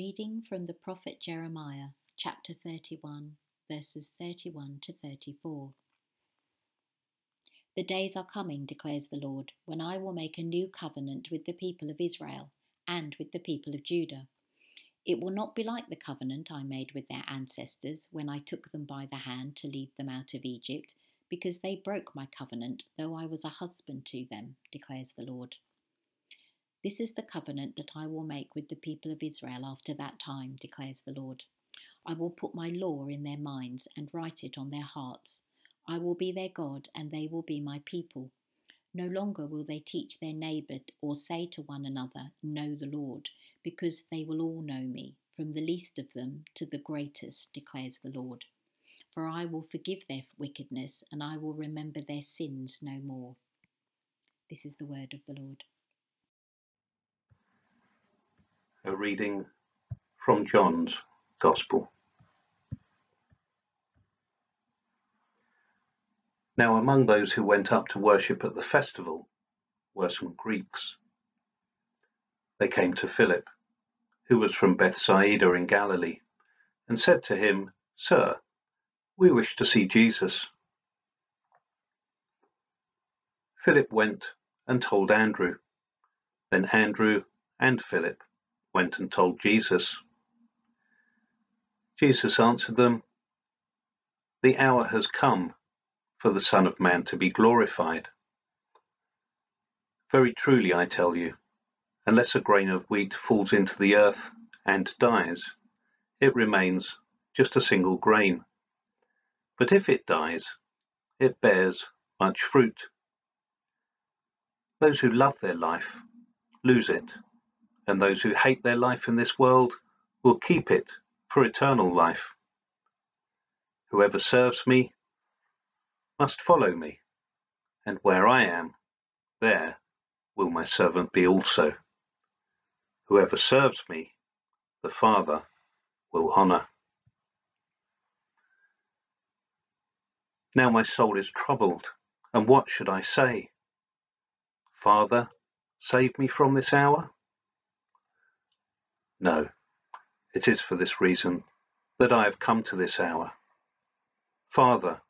reading from the prophet Jeremiah, chapter 31, verses 31 to 34. The days are coming, declares the Lord, when I will make a new covenant with the people of Israel and with the people of Judah. It will not be like the covenant I made with their ancestors when I took them by the hand to lead them out of Egypt, because they broke my covenant, though I was a husband to them, declares the Lord. This is the covenant that I will make with the people of Israel after that time, declares the Lord. I will put my law in their minds and write it on their hearts. I will be their God, and they will be my people. No longer will they teach their neighbour or say to one another, Know the Lord, because they will all know me, from the least of them to the greatest, declares the Lord. For I will forgive their wickedness, and I will remember their sins no more. This is the word of the Lord. A reading from John's Gospel. Now, among those who went up to worship at the festival were some Greeks. They came to Philip, who was from Bethsaida in Galilee, and said to him, Sir, we wish to see Jesus. Philip went and told Andrew. Then Andrew and Philip went and told Jesus. Jesus answered them, The hour has come for the Son of Man to be glorified. Very truly I tell you, unless a grain of wheat falls into the earth and dies, it remains just a single grain. But if it dies, it bears much fruit. Those who love their life lose it and those who hate their life in this world will keep it for eternal life. Whoever serves me must follow me, and where I am, there will my servant be also. Whoever serves me, the Father will honour. Now my soul is troubled, and what should I say? Father, save me from this hour? No, it is for this reason that I have come to this hour. Father,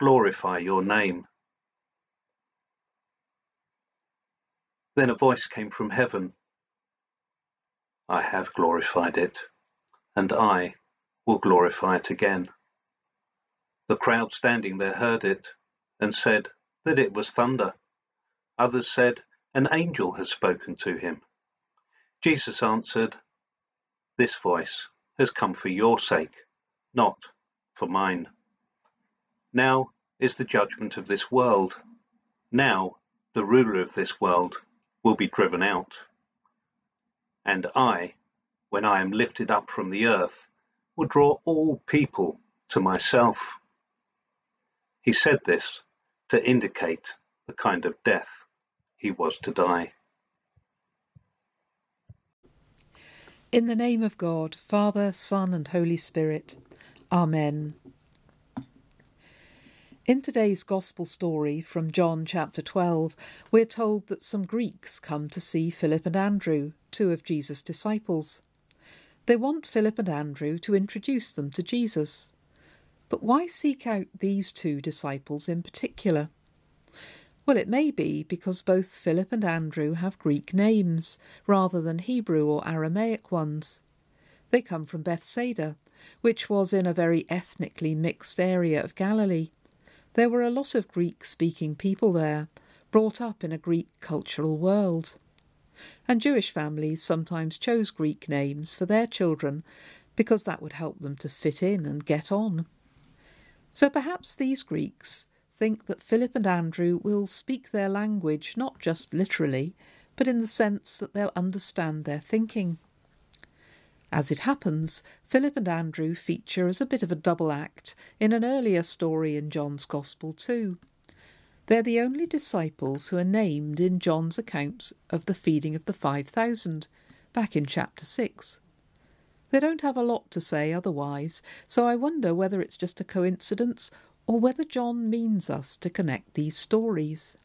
glorify your name. Then a voice came from heaven. I have glorified it, and I will glorify it again. The crowd standing there heard it, and said that it was thunder. Others said, An angel has spoken to him. Jesus answered, this voice has come for your sake, not for mine. Now is the judgment of this world. Now the ruler of this world will be driven out. And I, when I am lifted up from the earth, will draw all people to myself. He said this to indicate the kind of death he was to die. In the name of God, Father, Son, and Holy Spirit. Amen. In today's Gospel story from John chapter 12, we're told that some Greeks come to see Philip and Andrew, two of Jesus' disciples. They want Philip and Andrew to introduce them to Jesus. But why seek out these two disciples in particular? Well, it may be because both Philip and Andrew have Greek names rather than Hebrew or Aramaic ones. They come from Bethsaida, which was in a very ethnically mixed area of Galilee. There were a lot of Greek speaking people there, brought up in a Greek cultural world. And Jewish families sometimes chose Greek names for their children because that would help them to fit in and get on. So perhaps these Greeks think that Philip and Andrew will speak their language not just literally, but in the sense that they'll understand their thinking. As it happens, Philip and Andrew feature as a bit of a double act in an earlier story in John's Gospel, too. They're the only disciples who are named in John's account of the feeding of the 5,000, back in chapter 6. They don't have a lot to say otherwise, so I wonder whether it's just a coincidence or whether John means us to connect these stories.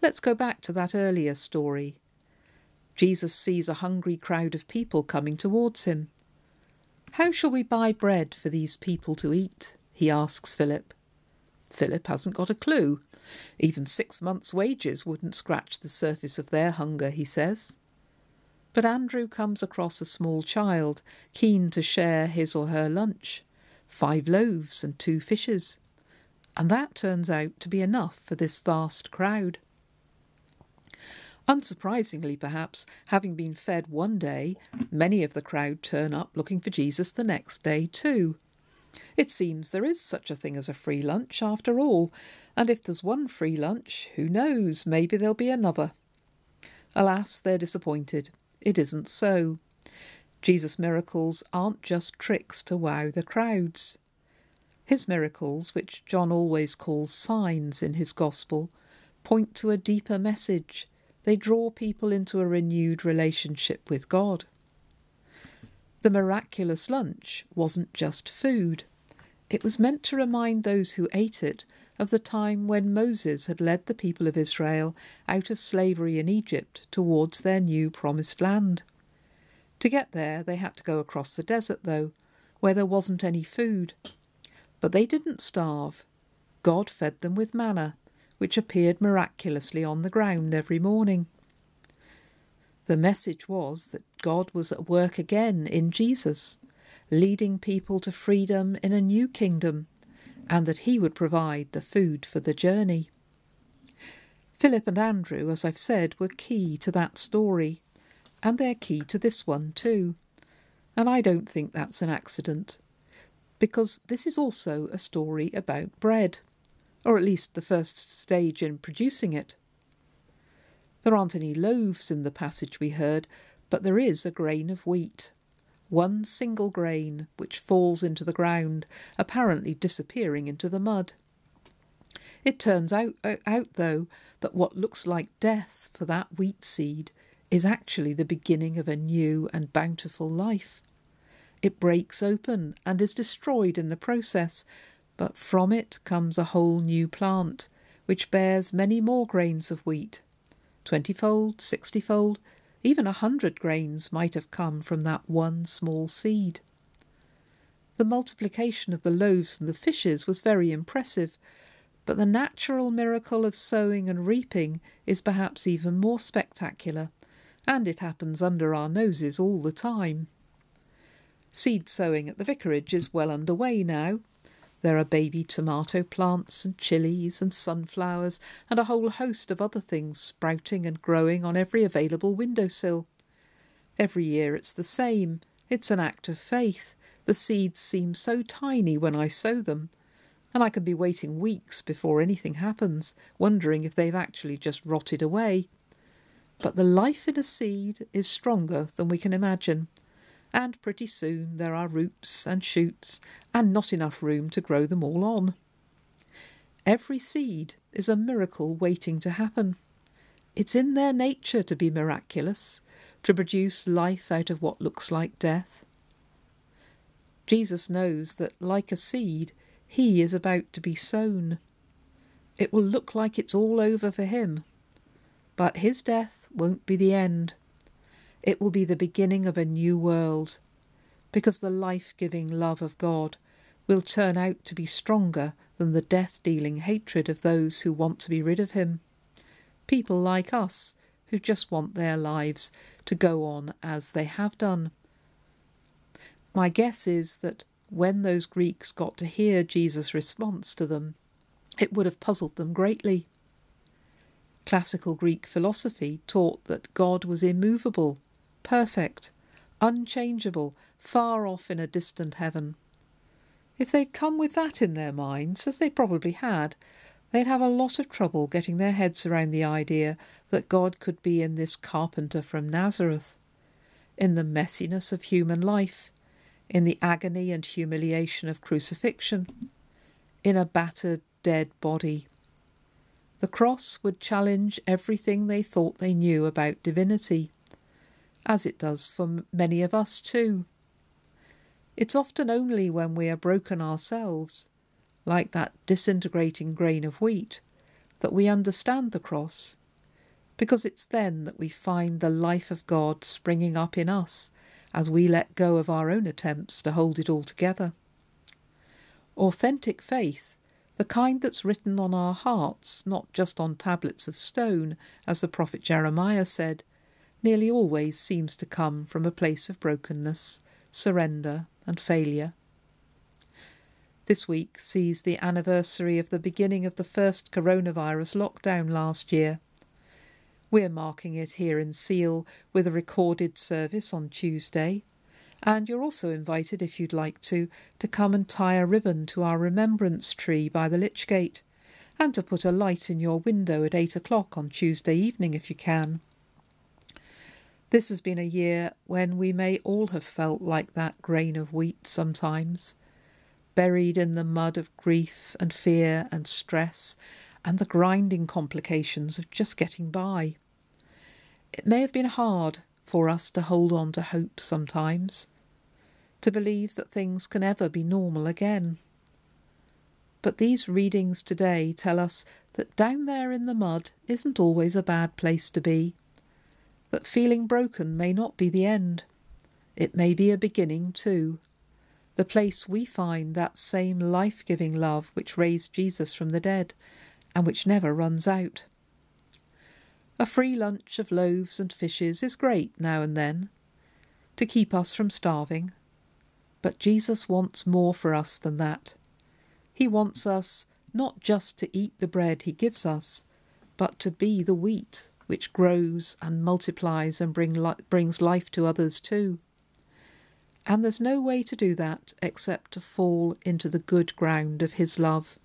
Let's go back to that earlier story. Jesus sees a hungry crowd of people coming towards him. How shall we buy bread for these people to eat? he asks Philip. Philip hasn't got a clue. Even six months' wages wouldn't scratch the surface of their hunger, he says. But Andrew comes across a small child, keen to share his or her lunch five loaves and two fishes. And that turns out to be enough for this vast crowd. Unsurprisingly, perhaps, having been fed one day, many of the crowd turn up looking for Jesus the next day too. It seems there is such a thing as a free lunch after all, and if there's one free lunch, who knows, maybe there'll be another. Alas, they're disappointed. It isn't so. Jesus' miracles aren't just tricks to wow the crowds. His miracles, which John always calls signs in his Gospel, point to a deeper message they draw people into a renewed relationship with God. The miraculous lunch wasn't just food. It was meant to remind those who ate it of the time when Moses had led the people of Israel out of slavery in Egypt towards their new promised land. To get there, they had to go across the desert, though, where there wasn't any food. But they didn't starve. God fed them with manna, which appeared miraculously on the ground every morning. The message was that God was at work again in Jesus, leading people to freedom in a new kingdom, and that he would provide the food for the journey. Philip and Andrew, as I've said, were key to that story, and they're key to this one too. And I don't think that's an accident, because this is also a story about bread or at least the first stage in producing it. There aren't any loaves in the passage we heard, but there is a grain of wheat. One single grain which falls into the ground, apparently disappearing into the mud. It turns out, uh, out, though, that what looks like death for that wheat seed is actually the beginning of a new and bountiful life. It breaks open and is destroyed in the process, but from it comes a whole new plant, which bears many more grains of wheat. Twentyfold, sixtyfold, even a hundred grains might have come from that one small seed. The multiplication of the loaves and the fishes was very impressive, but the natural miracle of sowing and reaping is perhaps even more spectacular, and it happens under our noses all the time. Seed sowing at the vicarage is well under way now, there are baby tomato plants and chilies and sunflowers and a whole host of other things sprouting and growing on every available windowsill. Every year it's the same. It's an act of faith. The seeds seem so tiny when I sow them, and I can be waiting weeks before anything happens, wondering if they've actually just rotted away. But the life in a seed is stronger than we can imagine, and pretty soon there are roots and shoots and not enough room to grow them all on. Every seed is a miracle waiting to happen. It's in their nature to be miraculous, to produce life out of what looks like death. Jesus knows that, like a seed, he is about to be sown. It will look like it's all over for him, but his death won't be the end. It will be the beginning of a new world, because the life giving love of God will turn out to be stronger than the death dealing hatred of those who want to be rid of him. People like us who just want their lives to go on as they have done. My guess is that when those Greeks got to hear Jesus' response to them, it would have puzzled them greatly. Classical Greek philosophy taught that God was immovable perfect, unchangeable, far off in a distant heaven. If they'd come with that in their minds, as they probably had, they'd have a lot of trouble getting their heads around the idea that God could be in this carpenter from Nazareth, in the messiness of human life, in the agony and humiliation of crucifixion, in a battered, dead body. The cross would challenge everything they thought they knew about divinity as it does for many of us too. It's often only when we are broken ourselves, like that disintegrating grain of wheat, that we understand the cross. because it's then that we find the life of God springing up in us as we let go of our own attempts to hold it all together. Authentic faith, the kind that's written on our hearts, not just on tablets of stone, as the prophet Jeremiah said, nearly always seems to come from a place of brokenness, surrender, and failure. This week sees the anniversary of the beginning of the first coronavirus lockdown last year. We're marking it here in Seal with a recorded service on Tuesday, and you're also invited, if you'd like to, to come and tie a ribbon to our remembrance tree by the Lich Gate, and to put a light in your window at eight o'clock on Tuesday evening if you can. This has been a year when we may all have felt like that grain of wheat sometimes, buried in the mud of grief and fear and stress and the grinding complications of just getting by. It may have been hard for us to hold on to hope sometimes, to believe that things can ever be normal again. But these readings today tell us that down there in the mud isn't always a bad place to be, that feeling broken may not be the end. It may be a beginning too, the place we find that same life giving love which raised Jesus from the dead and which never runs out. A free lunch of loaves and fishes is great now and then, to keep us from starving. But Jesus wants more for us than that. He wants us not just to eat the bread he gives us, but to be the wheat which grows and multiplies and bring li- brings life to others too. And there's no way to do that except to fall into the good ground of his love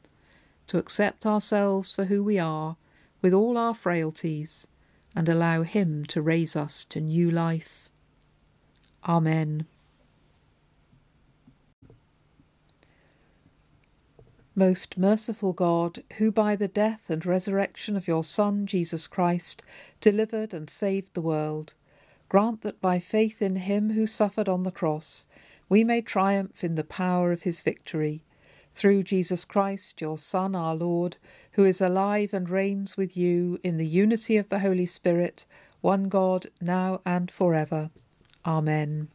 to accept ourselves for who we are, with all our frailties, and allow Him to raise us to new life. Amen. Most merciful God, who by the death and resurrection of your Son, Jesus Christ, delivered and saved the world, grant that by faith in him who suffered on the cross, we may triumph in the power of his victory through Jesus Christ, your Son, our Lord, who is alive and reigns with you in the unity of the Holy Spirit, one God, now and forever. Amen.